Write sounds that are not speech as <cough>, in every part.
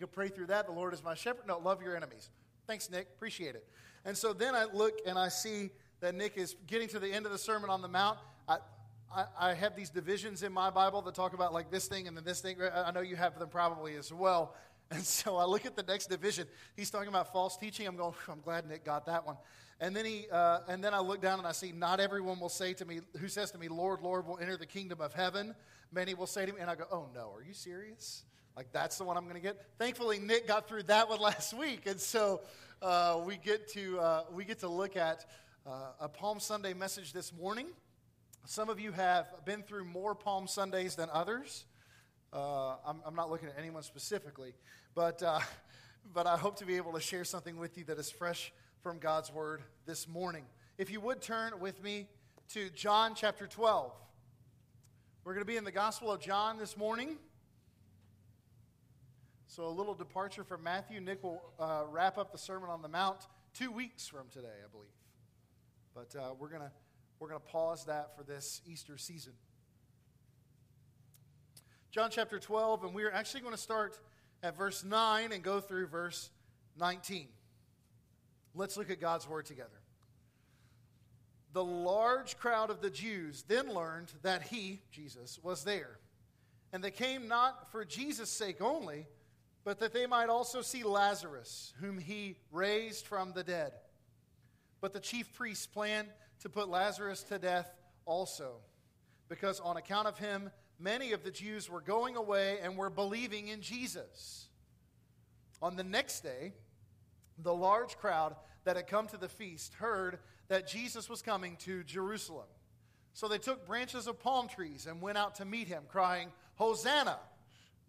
could pray through that. The Lord is my shepherd. No, love your enemies. Thanks, Nick. Appreciate it. And so then I look and I see that Nick is getting to the end of the Sermon on the Mount. I, I, I have these divisions in my Bible that talk about like this thing and then this thing. I know you have them probably as well. <laughs> And so I look at the next division. He's talking about false teaching. I'm going, I'm glad Nick got that one. And then he, uh, and then I look down and I see, not everyone will say to me, who says to me, Lord, Lord, will enter the kingdom of heaven. Many will say to me, and I go, oh no, are you serious? Like that's the one I'm going to get. Thankfully, Nick got through that one <laughs> last week, and so uh, we get to uh, we get to look at uh, a Palm Sunday message this morning. Some of you have been through more Palm Sundays than others. Uh, I'm, I'm, not looking at anyone specifically, but, uh, <laughs> but I hope to be able to share something with you that is fresh from God's Word this morning. If you would turn with me to John chapter 12. We're going to be in the Gospel of John this morning. So, a little departure from Matthew. Nick will uh, wrap up the Sermon on the Mount two weeks from today, I believe. But uh, we're going we're going to pause that for this Easter season. John chapter 12, and we're actually going to start at verse 9 and go through verse 19. Let's look at God's word together. The large crowd of the Jews then learned that he, Jesus, was there. And they came not for Jesus' sake only, but that they might also see Lazarus, whom he raised from the dead. But the chief priests planned to put Lazarus to death also, because on account of him, many of the Jews were going away and were believing in Jesus. On the next day, the large crowd that had come to the feast heard that Jesus was coming to Jerusalem. So they took branches of palm trees and went out to meet him, crying, Hosanna!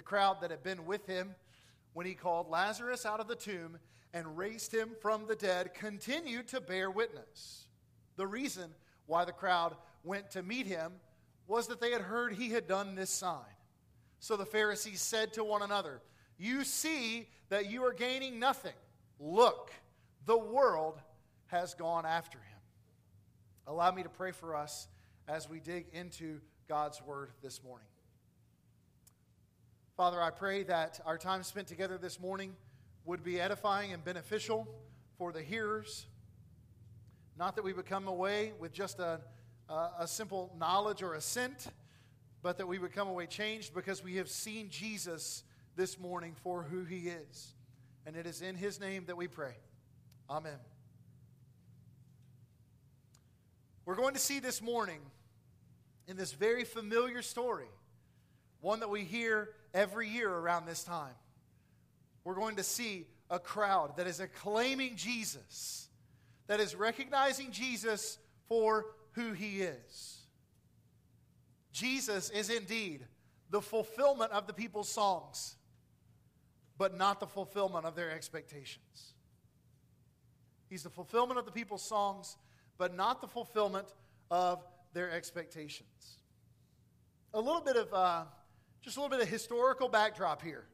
The crowd that had been with him when he called Lazarus out of the tomb and raised him from the dead continued to bear witness. The reason why the crowd went to meet him was that they had heard he had done this sign. So the Pharisees said to one another, You see that you are gaining nothing. Look, the world has gone after him. Allow me to pray for us as we dig into God's word this morning. Father, I pray that our time spent together this morning would be edifying and beneficial for the hearers not that we would come away with just a, a simple knowledge or assent, but that we would come away changed because we have seen Jesus this morning for who he is. And it is in his name that we pray. Amen. We're going to see this morning in this very familiar story, one that we hear every year around this time. We're going to see a crowd that is acclaiming Jesus that is recognizing Jesus for who he is. Jesus is indeed the fulfillment of the people's songs, but not the fulfillment of their expectations. He's the fulfillment of the people's songs, but not the fulfillment of their expectations. A little bit of, uh, just a little bit of historical backdrop here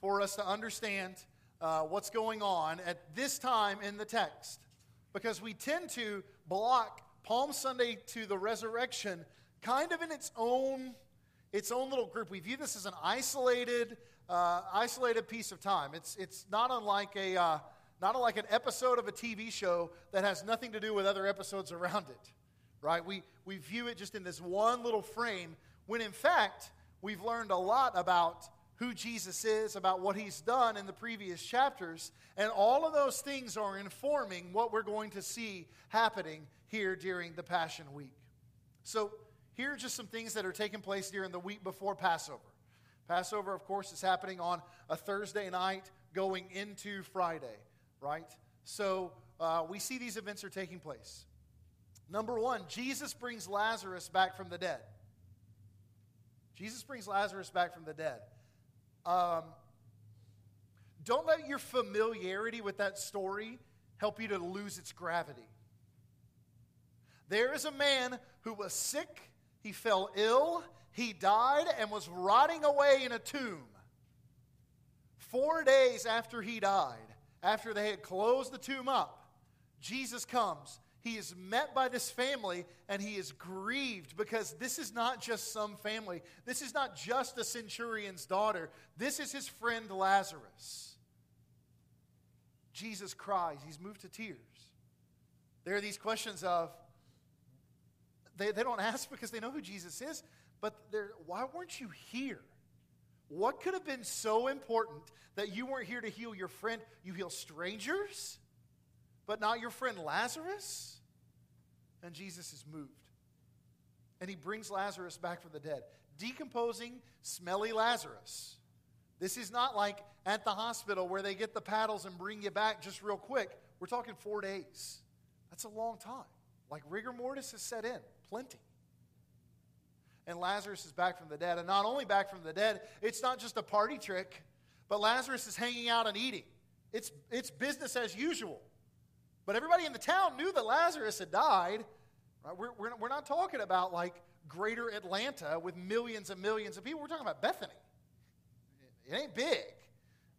for us to understand uh, what's going on at this time in the text because we tend to block Palm Sunday to the resurrection kind of in its own its own little group. We view this as an isolated uh, isolated piece of time. It's it's not unlike a uh, not unlike an episode of a TV show that has nothing to do with other episodes <laughs> around it. Right? We we view it just in this one little frame when in fact we've learned a lot about who Jesus is, about what he's done in the previous chapters. And all of those things are informing what we're going to see happening here during the Passion Week. So, here are just some things that are taking place during the week before Passover. Passover, of course, is happening on a Thursday night going into Friday, right? So, uh, we see these events are taking place. Number one, Jesus brings Lazarus back from the dead. Jesus brings Lazarus back from the dead. Um, don't let your familiarity with that story help you to lose its gravity. There is a man who was sick, he fell ill, he died, and was rotting away in a tomb. Four days after he died, after they had closed the tomb up, Jesus comes. He is met by this family and he is grieved because this is not just some family. This is not just a centurion's daughter. This is his friend Lazarus. Jesus cries. He's moved to tears. There are these questions of, they, they don't <laughs> ask because they know who Jesus is, but why weren't you here? What could have been so important that you weren't here to heal your friend? You heal strangers, but not your friend Lazarus? And Jesus is moved. And he brings Lazarus back from the dead. Decomposing, smelly Lazarus. This is not like at the hospital where they get the paddles and bring you back just real quick. We're talking four days. That's a long time. Like rigor mortis has set in, plenty. And Lazarus is back from the dead. And not only back from the dead, it's not just a party trick, but Lazarus is hanging out and eating. It's, it's business as usual. But everybody in the town knew that Lazarus had died. Right? We're, we're, we're not talking about like greater Atlanta with millions and millions of people. We're talking about Bethany. It ain't big.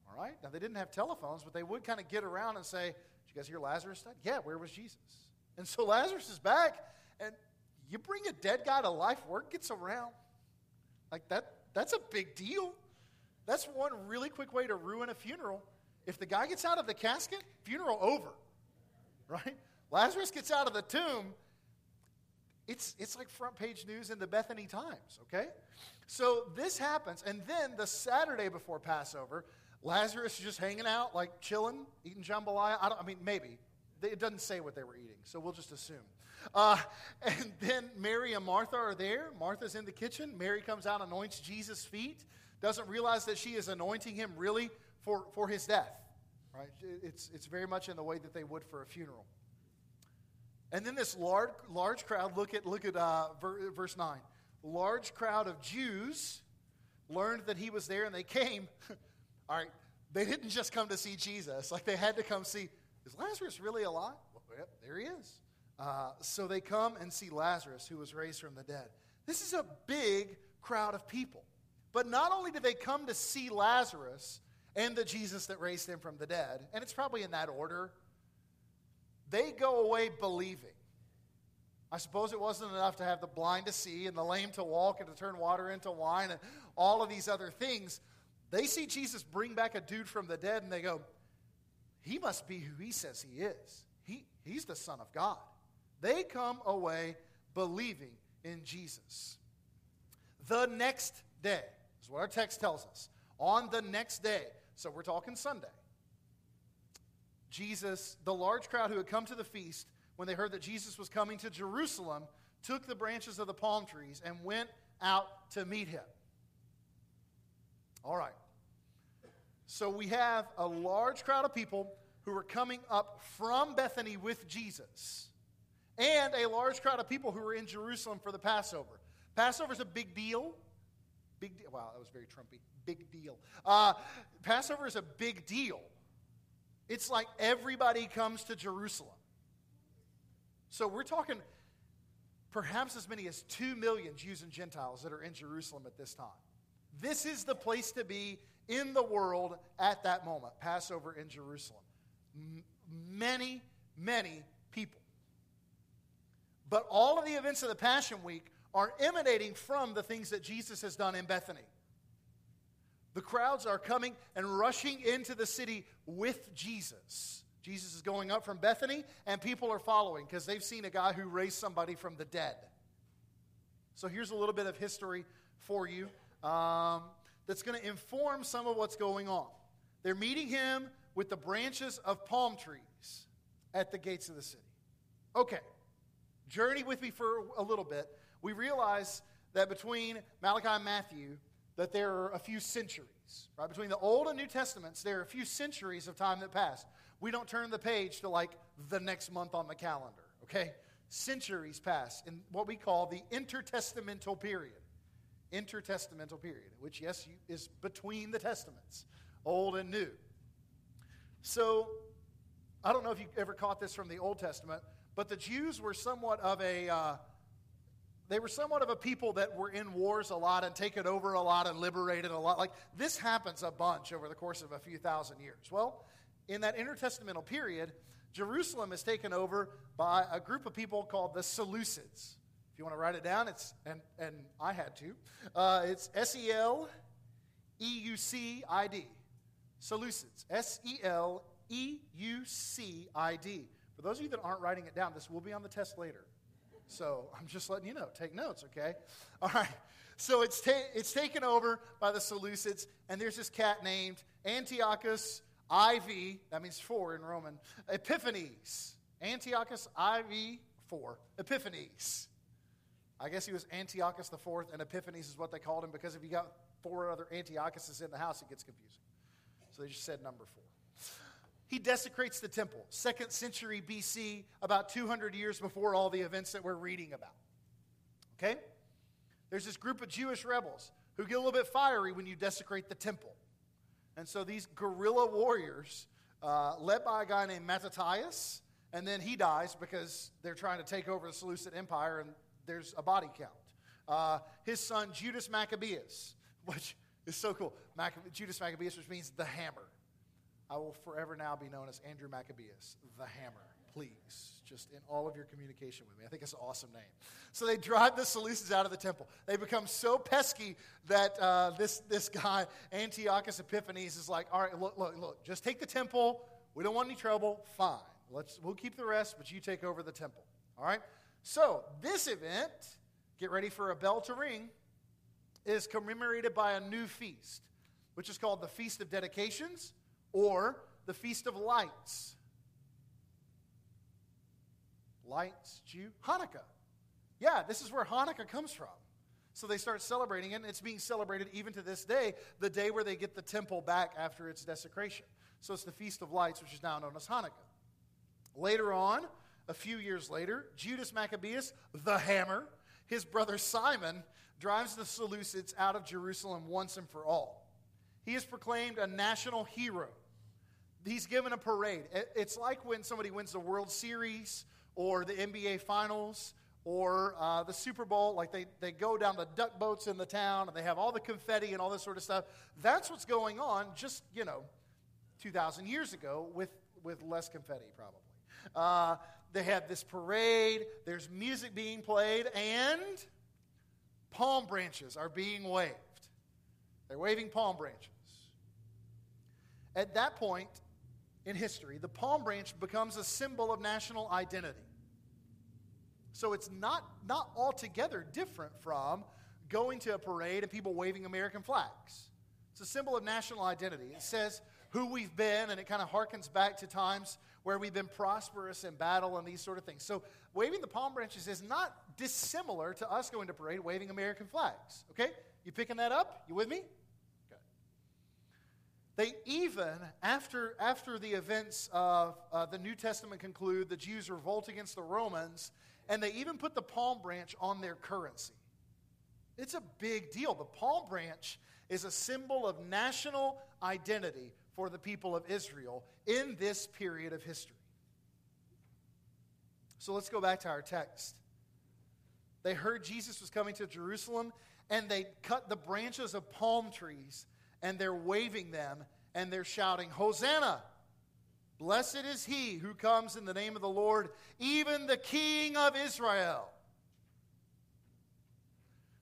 All right? Now, they didn't have telephones, but they would kind of get around and say, Did you guys hear Lazarus died? Yeah, where was Jesus? And so <laughs> Lazarus is back, and you bring a dead guy to life, word gets around. Like that, that's a big deal. That's one really quick way to ruin a funeral. If the guy gets out of the casket, funeral over. Right? Lazarus gets out of the tomb, it's, it's like front page news in the Bethany Times, okay? So this happens, and then the Saturday before Passover, Lazarus is just hanging out, like chilling, eating jambalaya. I, don't, I mean, maybe. It doesn't say what they were eating, so we'll just assume. Uh, <laughs> and then Mary and Martha are there. Martha's in the kitchen. Mary comes out, anoints Jesus' feet, doesn't realize that she is anointing him really for, for his death. Right? It's, it's very much in the way that they would for a funeral. And then this large, large crowd, look at, look at uh, verse 9. Large crowd of Jews learned that he was there and they came. <laughs> All right, they didn't just come to see Jesus. Like they had to come see, is Lazarus really alive? Well, yep, there he is. Uh, so they come and see Lazarus, who was raised from the dead. This is a big crowd of people. But not only did they come to see Lazarus and the Jesus that raised him from the dead, and it's probably in that order they go away believing. I suppose it wasn't enough to have the blind to see and the lame to walk and to turn water into wine and all of these other things. They see Jesus bring back a dude from the dead and they go, He must be who he says he is. He, he's the Son of God. They come away believing in Jesus. The next day is what our text tells us. On the next day, so we're talking Sunday, Jesus, the large crowd who had come to the feast, when they heard that Jesus was coming to Jerusalem, took the branches of the palm trees and went out to meet him. All right. So we have a large crowd of people who are coming up from Bethany with Jesus, and a large crowd of people who were in Jerusalem for the Passover. Passover is a big deal. Big deal. Wow, that was very Trumpy. Big deal. Uh, Passover is a big deal it's like everybody comes to Jerusalem. So we're talking perhaps as many as 2 million Jews and Gentiles that are in Jerusalem at this time. This is the place to be in the world at that moment, Passover in Jerusalem. M- many, many people. But all of the events of the Passion Week are emanating from the things that Jesus has done in Bethany. The crowds are coming and rushing into the city with Jesus. Jesus is going up from Bethany, and people are following because they've seen a guy who raised somebody from the dead. So here's a little bit of history for you um, that's going to inform some of what's going on. They're meeting him with the branches of palm trees at the gates of the city. Okay, journey with me for a little bit. We realize that between Malachi and Matthew, that there are a few centuries, right? Between the Old and New Testaments, there are a few centuries of time that pass. We don't turn the page to like the next month on the calendar, okay? Centuries pass in what we call the intertestamental period. Intertestamental period, which, yes, is between the testaments, Old and New. So, I don't know if you ever caught this from the Old Testament, but the Jews were somewhat of a. Uh, they were somewhat of a people that were in wars a lot and taken over a lot and liberated a lot. Like this happens a bunch over the course of a few thousand years. Well, in that intertestamental period, Jerusalem is taken over by a group of people called the Seleucids. If you want to write it down, it's and and I had to. Uh, it's S E L E U C I D. Seleucids. S E L E U C I D. For those of you that aren't writing it down, this will be on the test later. So I'm just letting you know. Take notes, okay? All right. So it's, ta- it's taken over by the Seleucids, and there's this cat named Antiochus IV, that means four in Roman, Epiphanes. Antiochus IV 4, Epiphanes. I guess he was Antiochus the fourth, and Epiphanes is what they called him because if you got four other Antiochuses in the house, it gets confusing. So they just said number four. He desecrates the temple, second century BC, about 200 years before all the events that we're reading about. Okay? There's this group of Jewish rebels who get a little bit fiery when you desecrate the temple. And so these guerrilla warriors, uh, led by a guy named Mattathias, and then he dies because they're trying to take over the Seleucid Empire and there's a body count. Uh, his son, Judas Maccabeus, <laughs> which is so cool. Judas Maccabeus, which means the hammer. I will forever now be known as Andrew Maccabeus, the hammer. Please, just in all of your communication with me. I think it's an awesome name. So they drive the Seleucids out of the temple. They become so pesky that uh, this, this guy, Antiochus Epiphanes, is like, all right, look, look, look, just take the temple. We don't want any trouble. Fine. Let's, we'll keep the rest, but you take over the temple. All right? So this event, get ready for a bell to ring, is commemorated by a new feast, which is called the Feast of Dedications or the Feast of Lights. Lights, Jew, Hanukkah. Yeah, this is where Hanukkah comes from. So they start celebrating it, and it's being celebrated even to this day, the day where they get the temple back after its desecration. So it's the Feast of Lights, which is now known as Hanukkah. Later on, a few years later, Judas Maccabeus, the hammer, his brother Simon, drives the Seleucids out of Jerusalem once and for all. He is proclaimed a national hero. He's given a parade. It's like when somebody wins the World Series or the NBA Finals or uh, the Super Bowl. Like they, they go down the duck boats in the town and they have all the confetti and all this sort of stuff. That's what's going on just, you know, 2,000 years ago with, with less confetti, probably. Uh, they have this parade, there's music being played, and palm branches are being waved. They're waving palm branches. At that point in history, the palm branch becomes a symbol of national identity. So it's not, not altogether different from going to a parade and people waving American flags. It's a symbol of national identity. It says who we've been, and it kind of harkens back to times where we've been prosperous in battle and these sort of things. So waving the palm branches is not dissimilar to us going to parade waving American flags. Okay? You picking that up? You with me? They even, after, after the events of uh, the New Testament conclude, the Jews revolt against the Romans, and they even put the palm branch on their currency. It's a big deal. The palm branch is a symbol of national identity for the people of Israel in this period of history. So let's go back to our text. They heard Jesus was coming to Jerusalem, and they cut the branches of palm trees and they're waving them and they're shouting, Hosanna! Blessed is he who comes in the name of the Lord, even the King of Israel.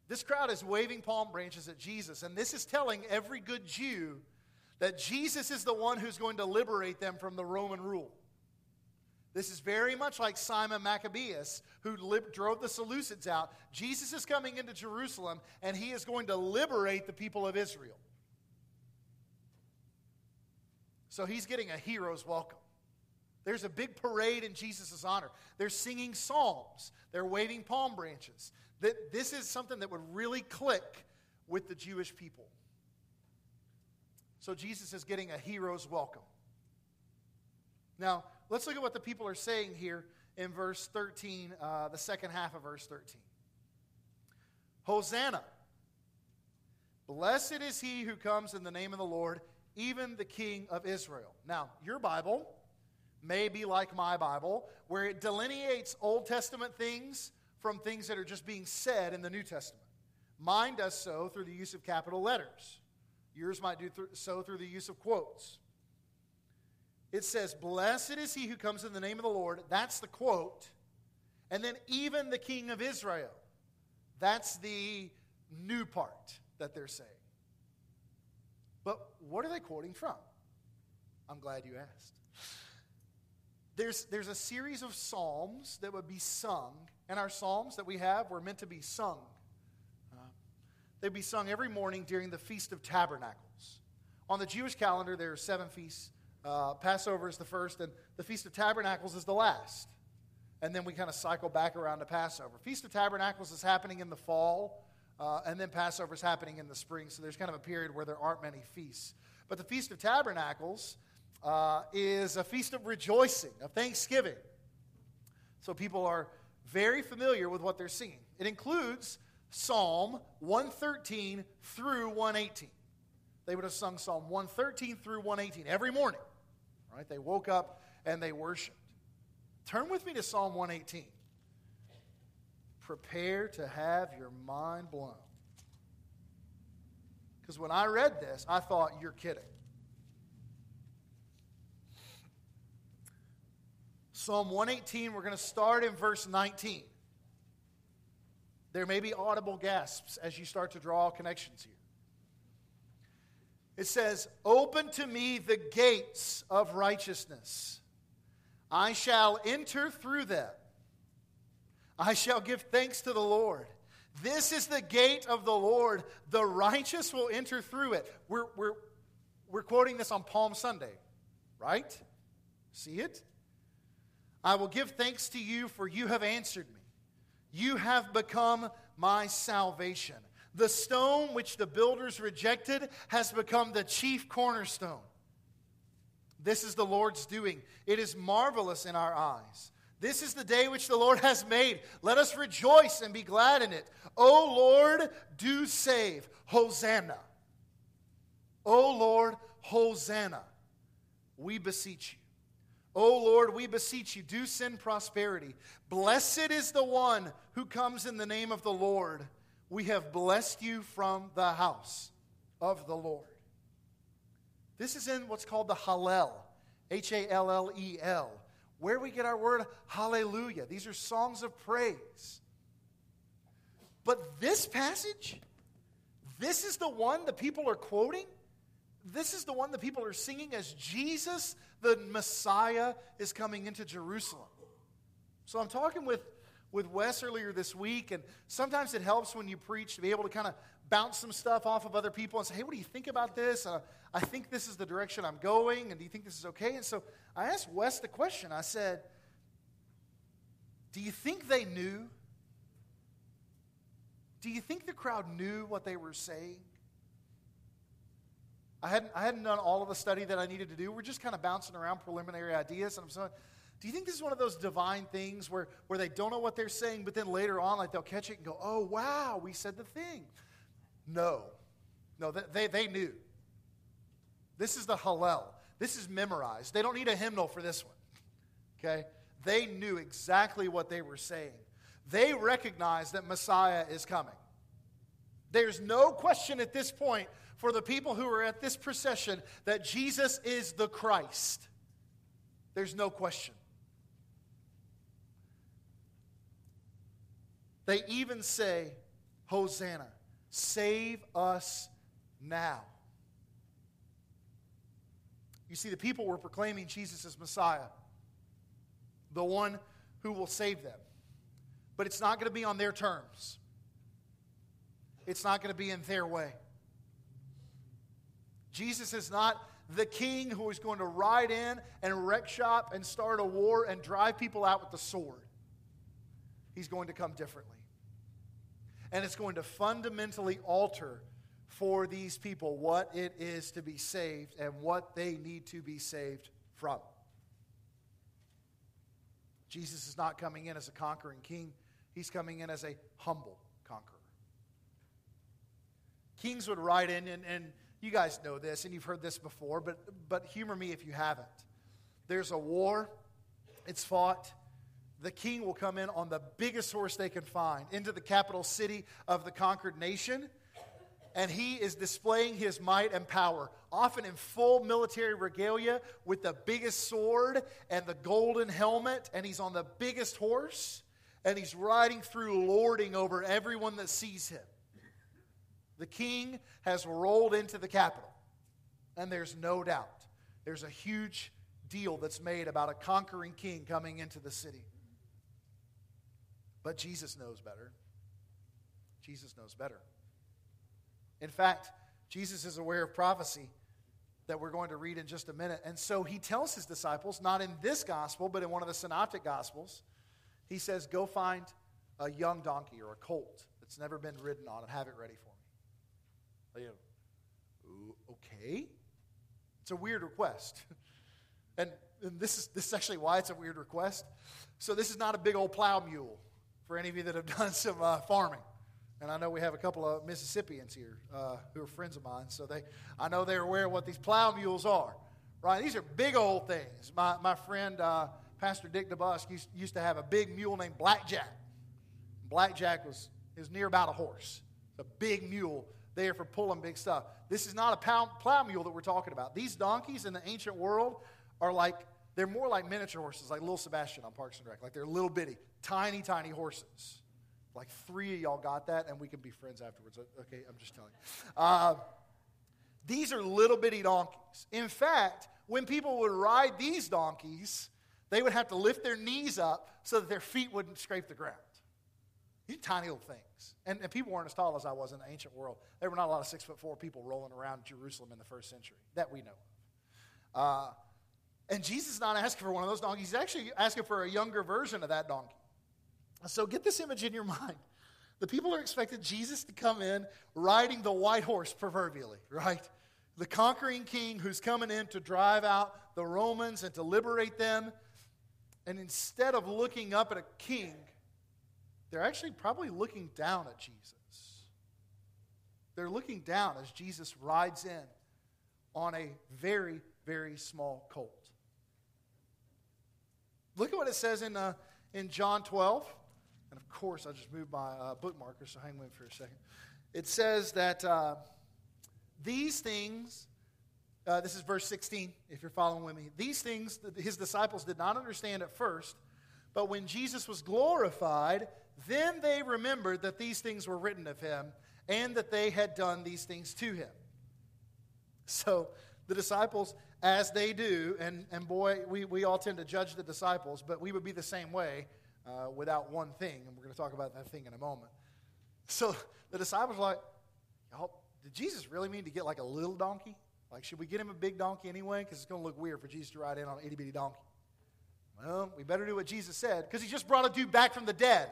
This crowd is waving palm branches at Jesus, and this is telling every good Jew that Jesus is the one who's going to liberate them from the Roman rule. This is very much like Simon Maccabeus, who drove the Seleucids out. Jesus is coming into Jerusalem, and he is going to liberate the people of Israel. So he's getting a hero's welcome. There's a big parade in Jesus' honor. They're singing psalms, they're waving palm branches. That this is something that would really click with the Jewish people. So Jesus is getting a hero's welcome. Now, let's look at what the people are saying here in verse 13, uh, the second half of verse 13. Hosanna! Blessed is he who comes in the name of the Lord, even the king of Israel. Now, your Bible may be like my Bible, where it delineates Old Testament things from things that are just being said in the New Testament. Mine does so through the use of capital letters. Yours might do so through the use of quotes. It says, Blessed is he who comes in the name of the Lord. That's the quote. And then, even the king of Israel. That's the new part that they're saying. But what are they quoting from? I'm glad you asked. There's, there's a series of psalms that would be sung, and our psalms that we have were meant to be sung. Uh, they'd be sung every morning during the Feast of Tabernacles. On the Jewish calendar, there are seven feasts. Uh, Passover is the first, and the Feast of Tabernacles is the last. And then we kind of cycle back around to Passover. Feast of Tabernacles is happening in the fall. Uh, and then Passover is happening in the spring, so there's kind of a period where there aren't many feasts. But the Feast of Tabernacles uh, is a feast of rejoicing, of thanksgiving. So people are very familiar with what they're singing. It includes Psalm 113 through 118. They would have sung Psalm 113 through 118 every morning. Right? They woke up and they worshiped. Turn with me to Psalm 118 prepare to have your mind blown. Because when I read this, I thought, you're kidding. Psalm 118, we're going to start in verse 19. There may be audible gasps as you start to draw connections here. It says, Open to me the gates of righteousness. I shall enter through them. I shall give thanks to the Lord. This is the gate of the Lord. The righteous will enter through it. We're, we're, we're quoting this on Palm Sunday, right? See it? I will give thanks to you, for you have answered me. You have become my salvation. The stone which the builders rejected has become the chief cornerstone. This is the Lord's doing. It is marvelous in our eyes. This is the day which the Lord has made. Let us rejoice and be glad in it. O Lord, do save. Hosanna. O Lord, Hosanna. We beseech you. O Lord, we beseech you, do send prosperity. Blessed is the one who comes in the name of the Lord. We have blessed you from the house of the Lord. This is in what's called the Hallel, H A L L E L where we get our word hallelujah. These are songs of praise. But this passage, this is the one the people are quoting. This is the one the people are singing as Jesus, the Messiah, is coming into Jerusalem. So I'm talking with, with Wes earlier this week, and sometimes it helps when you preach to be able to kind of bounce some stuff off of other people and say, hey, what do you think about this? Uh, I think this is the direction I'm going, and do you think this is okay? And so I asked Wes the question. I said, Do you think they knew? Do you think the crowd knew what they were saying? I hadn't, I hadn't done all of the study that I needed to do. We're just kind of bouncing around preliminary ideas. And I'm saying, do you think this is one of those divine things where, where they don't know what they're saying, but then later on, like they'll catch it and go, oh, wow, we said the thing? No. No, they, they knew. This is the Hallel. This is memorized. They don't need a hymnal for this one. Okay? They knew exactly what they were saying. They recognized that Messiah is coming. There's no question at this point for the people who are at this procession that Jesus is the Christ. There's no question. They even say, Hosanna, save us now. You see, the people were proclaiming Jesus as Messiah, the one who will save them. But it's not going to be on their terms, it's not going to be in their way. Jesus is not the king who is going to ride in and wreck shop and start a war and drive people out with the sword. He's going to come differently. And it's going to fundamentally alter for these people what it is to be saved and what they need to be saved from. Jesus is not coming in as a conquering king, he's coming in as a humble conqueror. Kings would ride in and, and You guys know this, and you've heard this before, but, but humor me if you haven't. There's a war, it's fought. The king will come in on the biggest horse they can find into the capital city of the conquered nation and he is displaying his might and power, often in full military regalia with the biggest sword and the golden helmet, and he's on the biggest horse, and he's riding through, lording over everyone that sees him. The king has rolled into the capital, and there's no doubt there's a huge deal that's made about a conquering king coming into the city. But Jesus knows better. Jesus knows better. In fact, Jesus is aware of prophecy that we're going to read in just a minute. And so he tells his disciples, not in this gospel, but in one of the synoptic gospels, he says, Go find a young donkey or a colt that's never been ridden on and have it ready for me. Okay. It's a weird request. <laughs> and, and this, is, this is actually why it's a weird request. So, this is not a big old plow mule for any of you that have <laughs> done some uh, farming. And I know we have a couple of Mississippians here uh, who are friends of mine, so they, I know they're aware of what these plow mules are, right? These are big old things. My, my friend, uh, Pastor Dick DeBusk, used, used to have a big mule named Blackjack. Blackjack was, is near about a horse. A big mule there for pulling big stuff. This is not a plow, plow mule that we're talking about. These donkeys in the ancient world are like, they're more like miniature horses, like little Sebastian on Parks and Rec. Like they're little bitty, tiny, tiny horses. Like three of y'all got that, and we can be friends afterwards. Okay, I'm just telling you. Uh, these are little bitty donkeys. In fact, when people would ride these donkeys, they would have to lift their knees up so that their feet wouldn't scrape the ground. These tiny little things. And, and, people weren't as tall as I was in the ancient world. There were not a lot of six foot four people rolling around Jerusalem in the first century that we know of. Uh, and Jesus is not asking for one of those donkeys. He's actually asking for a younger version of that donkey. So get this image in your mind. The people are expecting Jesus to come in riding the white horse, proverbially, right? The conquering king who's coming in to drive out the Romans and to liberate them. And instead of looking up at a king, they're actually probably looking down at Jesus. They're looking down as Jesus rides in on a very, very small colt. Look at what it says in, uh, in John 12. And of course, I just moved my uh, bookmarker, so hang with me for a second. It says that uh, these things, uh, this is verse 16, if you're following with me. These things his disciples did not understand at first, but when Jesus was glorified, then they remembered that these things were written of him and that they had done these things to him. So the disciples, as they do, and, and boy, we, we all tend to judge the disciples, but we would be the same way uh, without one thing, and we're going to talk about that thing in a moment. So <laughs> the disciples were like, "Y'all, did Jesus really mean to get like a little donkey? Like, should we get him a big donkey anyway? Because it's going to look weird for Jesus to ride in on an itty bitty donkey. Well, we better do what Jesus said because he just brought a dude back from the dead.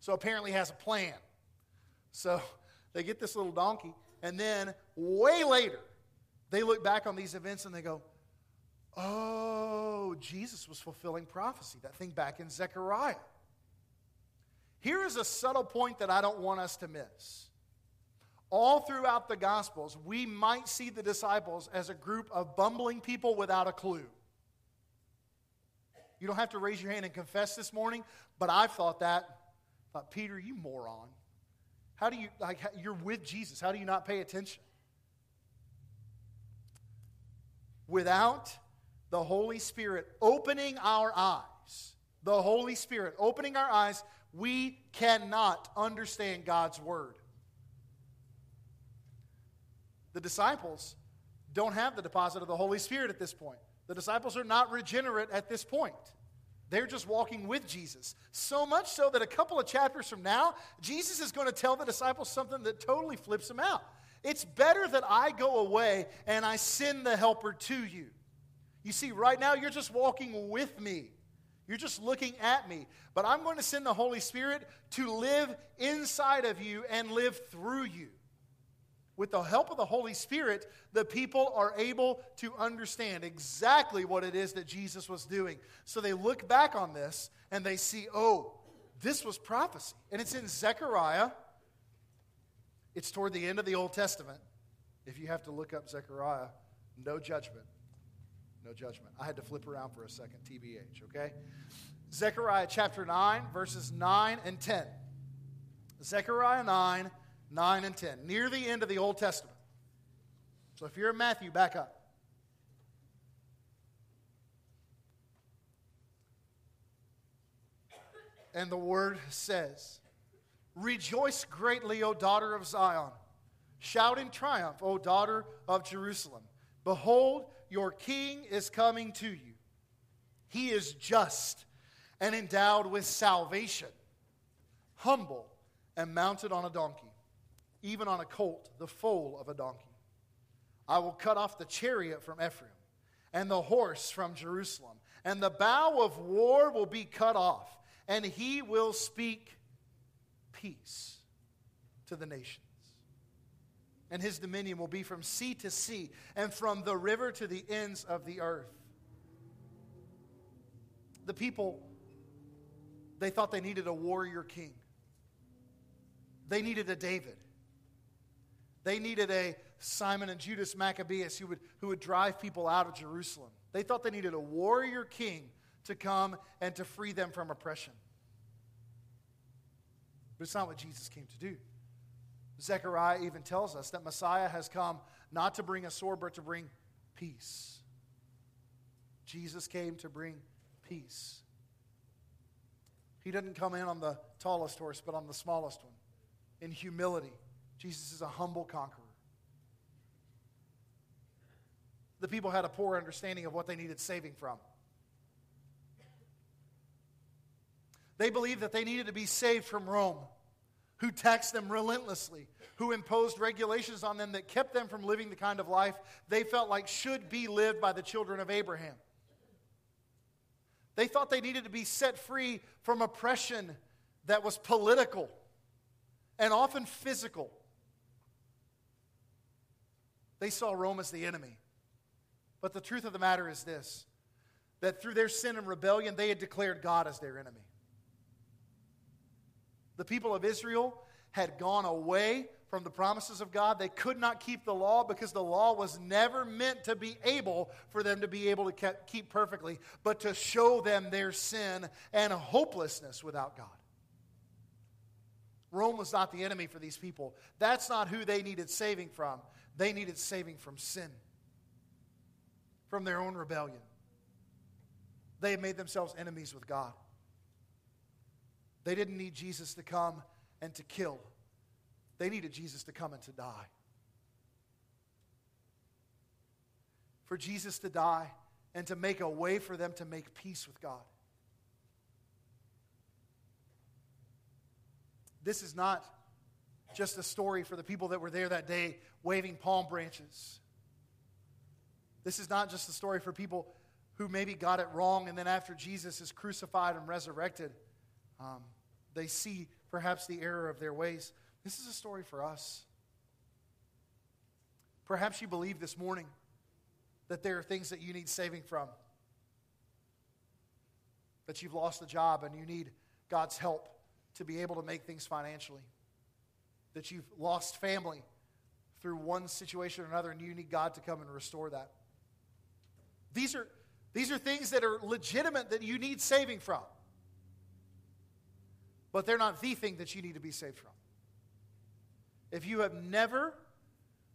So apparently has a plan. So <laughs> they get this little donkey, and then way later, they look back on these events and they go, Oh, Jesus was fulfilling prophecy, that thing back in Zechariah. Here is a subtle point that I don't want us to miss. All throughout the Gospels, we might see the disciples as a group of bumbling people without a clue. You don't have to raise your hand and confess this morning, but I've thought that. I thought, Peter, you moron. How do you, like, you're with Jesus. How do you not pay attention? Without the Holy Spirit opening our eyes, the Holy Spirit opening our eyes, we cannot understand God's Word. The disciples don't have the deposit of the Holy Spirit at this point. The disciples are not regenerate at this point. They're just walking with Jesus. So much so that a couple of chapters from now, Jesus is going to tell the disciples something that totally flips them out. It's better that I go away and I send the helper to you. You see, right now you're just walking with me. You're just looking at me. But I'm going to send the Holy Spirit to live inside of you and live through you. With the help of the Holy Spirit, the people are able to understand exactly what it is that Jesus was doing. So they look back on this and they see, oh, this was prophecy. And it's in Zechariah, it's toward the end of the Old Testament. If you have to look up Zechariah, no judgment. No judgment. I had to flip around for a second, TBH, okay? Zechariah chapter 9, verses 9 and 10. Zechariah 9, 9 and 10, near the end of the Old Testament. So if you're in Matthew, back up. And the word says, Rejoice greatly, O daughter of Zion. Shout in triumph, O daughter of Jerusalem. Behold, your king is coming to you. He is just and endowed with salvation, humble and mounted on a donkey, even on a colt, the foal of a donkey. I will cut off the chariot from Ephraim and the horse from Jerusalem, and the bow of war will be cut off, and he will speak peace to the nations. And his dominion will be from sea to sea and from the river to the ends of the earth. The people, they thought they needed a warrior king. They needed a David. They needed a Simon and Judas Maccabeus who would, who would drive people out of Jerusalem. They thought they needed a warrior king to come and to free them from oppression. But it's not what Jesus came to do. Zechariah even tells us that Messiah has come not to bring a sword, but to bring peace. Jesus came to bring peace. He didn't come in on the tallest horse, but on the smallest one. In humility, Jesus is a humble conqueror. The people had a poor understanding of what they needed saving from. They believed that they needed to be saved from Rome, who taxed them relentlessly, who imposed regulations on them that kept them from living the kind of life they felt like should be lived by the children of Abraham. They thought they needed to be set free from oppression that was political and often physical. They saw Rome as the enemy. But the truth of the matter is this that through their sin and rebellion, they had declared God as their enemy. The people of Israel had gone away from the promises of God. They could not keep the law because the law was never meant to be able for them to be able to keep perfectly, but to show them their sin and hopelessness without God. Rome was not the enemy for these people. That's not who they needed saving from. They needed saving from sin, from their own rebellion. They had made themselves enemies with God. They didn't need Jesus to come and to kill, they needed Jesus to come and to die. For Jesus to die and to make a way for them to make peace with God. This is not just a story for the people that were there that day waving palm branches. This is not just a story for people who maybe got it wrong and then after Jesus is crucified and resurrected, um, they see perhaps the error of their ways. This is a story for us. Perhaps you believe this morning that there are things that you need saving from, that you've lost a job and you need God's help to be able to make things financially, that you've lost family through one situation or another and you need God to come and restore that. These are, these are things that are legitimate that you need saving from but they're not the thing that you need to be saved from. If you have never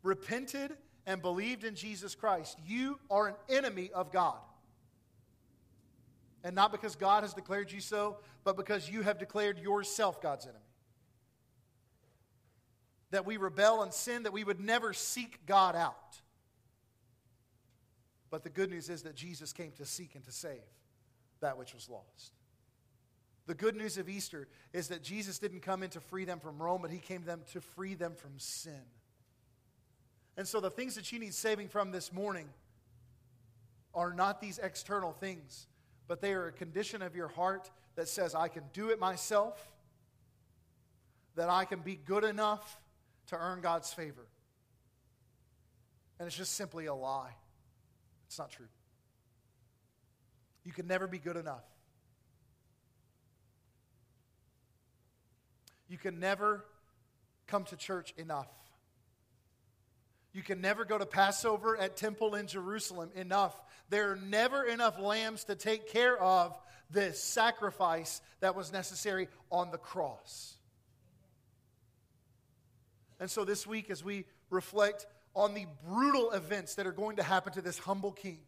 repented and believed in Jesus Christ, you are an enemy of God. And not because God has declared you so, but because you have declared yourself God's enemy. That we rebel and sin, that we would never seek God out. But the good news is that Jesus came to seek and to save that which was lost. The good news of Easter is that Jesus didn't come in to free them from Rome, but he came to them to free them from sin. And so the things that you need saving from this morning are not these external things, but they are a condition of your heart that says, I can do it myself, that I can be good enough to earn God's favor. And it's just simply a lie. It's not true. You can never be good enough. You can never come to church enough. You can never go to Passover at temple in Jerusalem enough. There are never enough lambs to take care of the sacrifice that was necessary on the cross. And so this week, as we reflect on the brutal events that are going to happen to this humble king,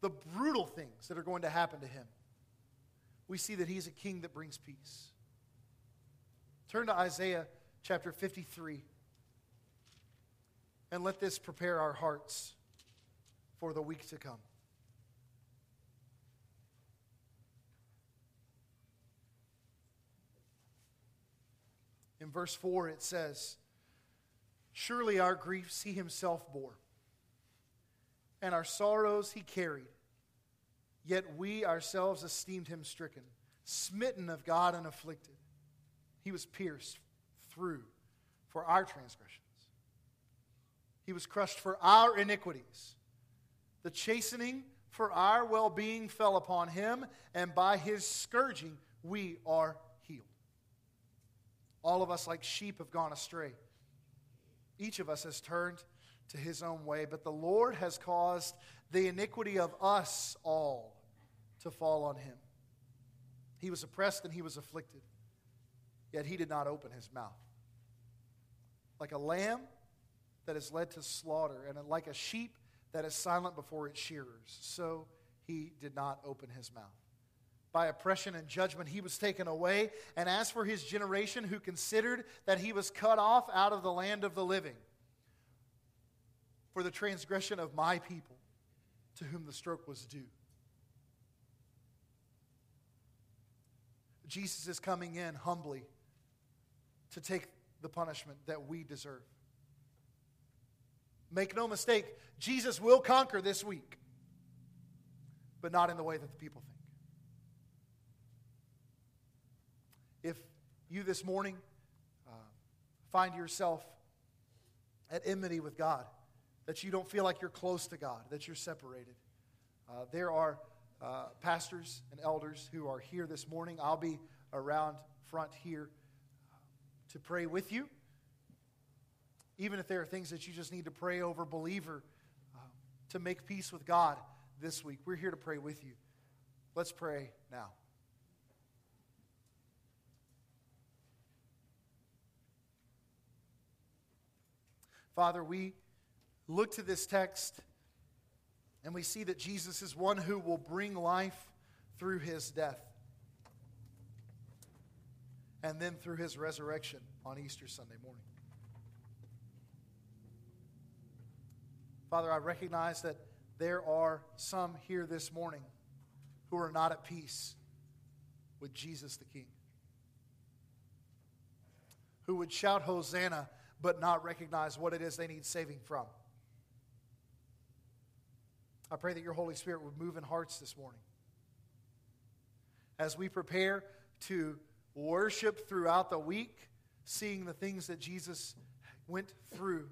the brutal things that are going to happen to him, we see that he's a king that brings peace. Turn to Isaiah chapter 53 and let this prepare our hearts for the week to come. In verse 4, it says, Surely our griefs he himself bore, and our sorrows he carried. Yet we ourselves esteemed him stricken, smitten of God, and afflicted. He was pierced through for our transgressions, he was crushed for our iniquities. The chastening for our well being fell upon him, and by his scourging we are healed. All of us, like sheep, have gone astray. Each of us has turned to his own way, but the Lord has caused the iniquity of us all to fall on him. He was oppressed and he was afflicted, yet he did not open his mouth. Like a lamb that is led to slaughter, and like a sheep that is silent before its shearers, so he did not open his mouth. By oppression and judgment he was taken away. And as for his generation, who considered that he was cut off out of the land of the living, for the transgression of my people, to whom the stroke was due. Jesus is coming in humbly to take the punishment that we deserve. Make no mistake, Jesus will conquer this week, but not in the way that the people think. If you this morning uh, find yourself at enmity with God, that you don't feel like you're close to God, that you're separated, uh, there are uh, pastors and elders who are here this morning. I'll be around front here to pray with you. Even if there are things that you just need to pray over, believer, uh, to make peace with God this week, we're here to pray with you. Let's pray now. Father, we look to this text and we see that Jesus is one who will bring life through his death and then through his resurrection on Easter Sunday morning. Father, I recognize that there are some here this morning who are not at peace with Jesus the King, who would shout Hosanna but not recognize what it is they need saving from. I pray that your Holy Spirit would move in hearts this morning. As we prepare to worship throughout the week, seeing the things that Jesus went through,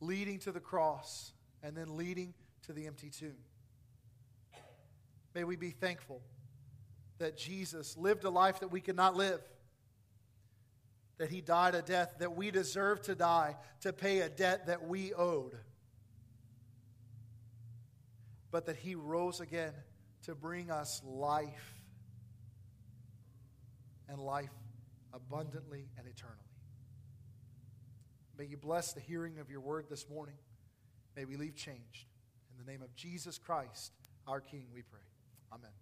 leading to the cross and then leading to the empty tomb. May we be thankful that Jesus lived a life that we could not live, that he died a death that we deserve to die to pay a debt that we owed but that he rose again to bring us life and life abundantly and eternally. May you bless the hearing of your word this morning. May we leave changed. In the name of Jesus Christ, our King, we pray. Amen.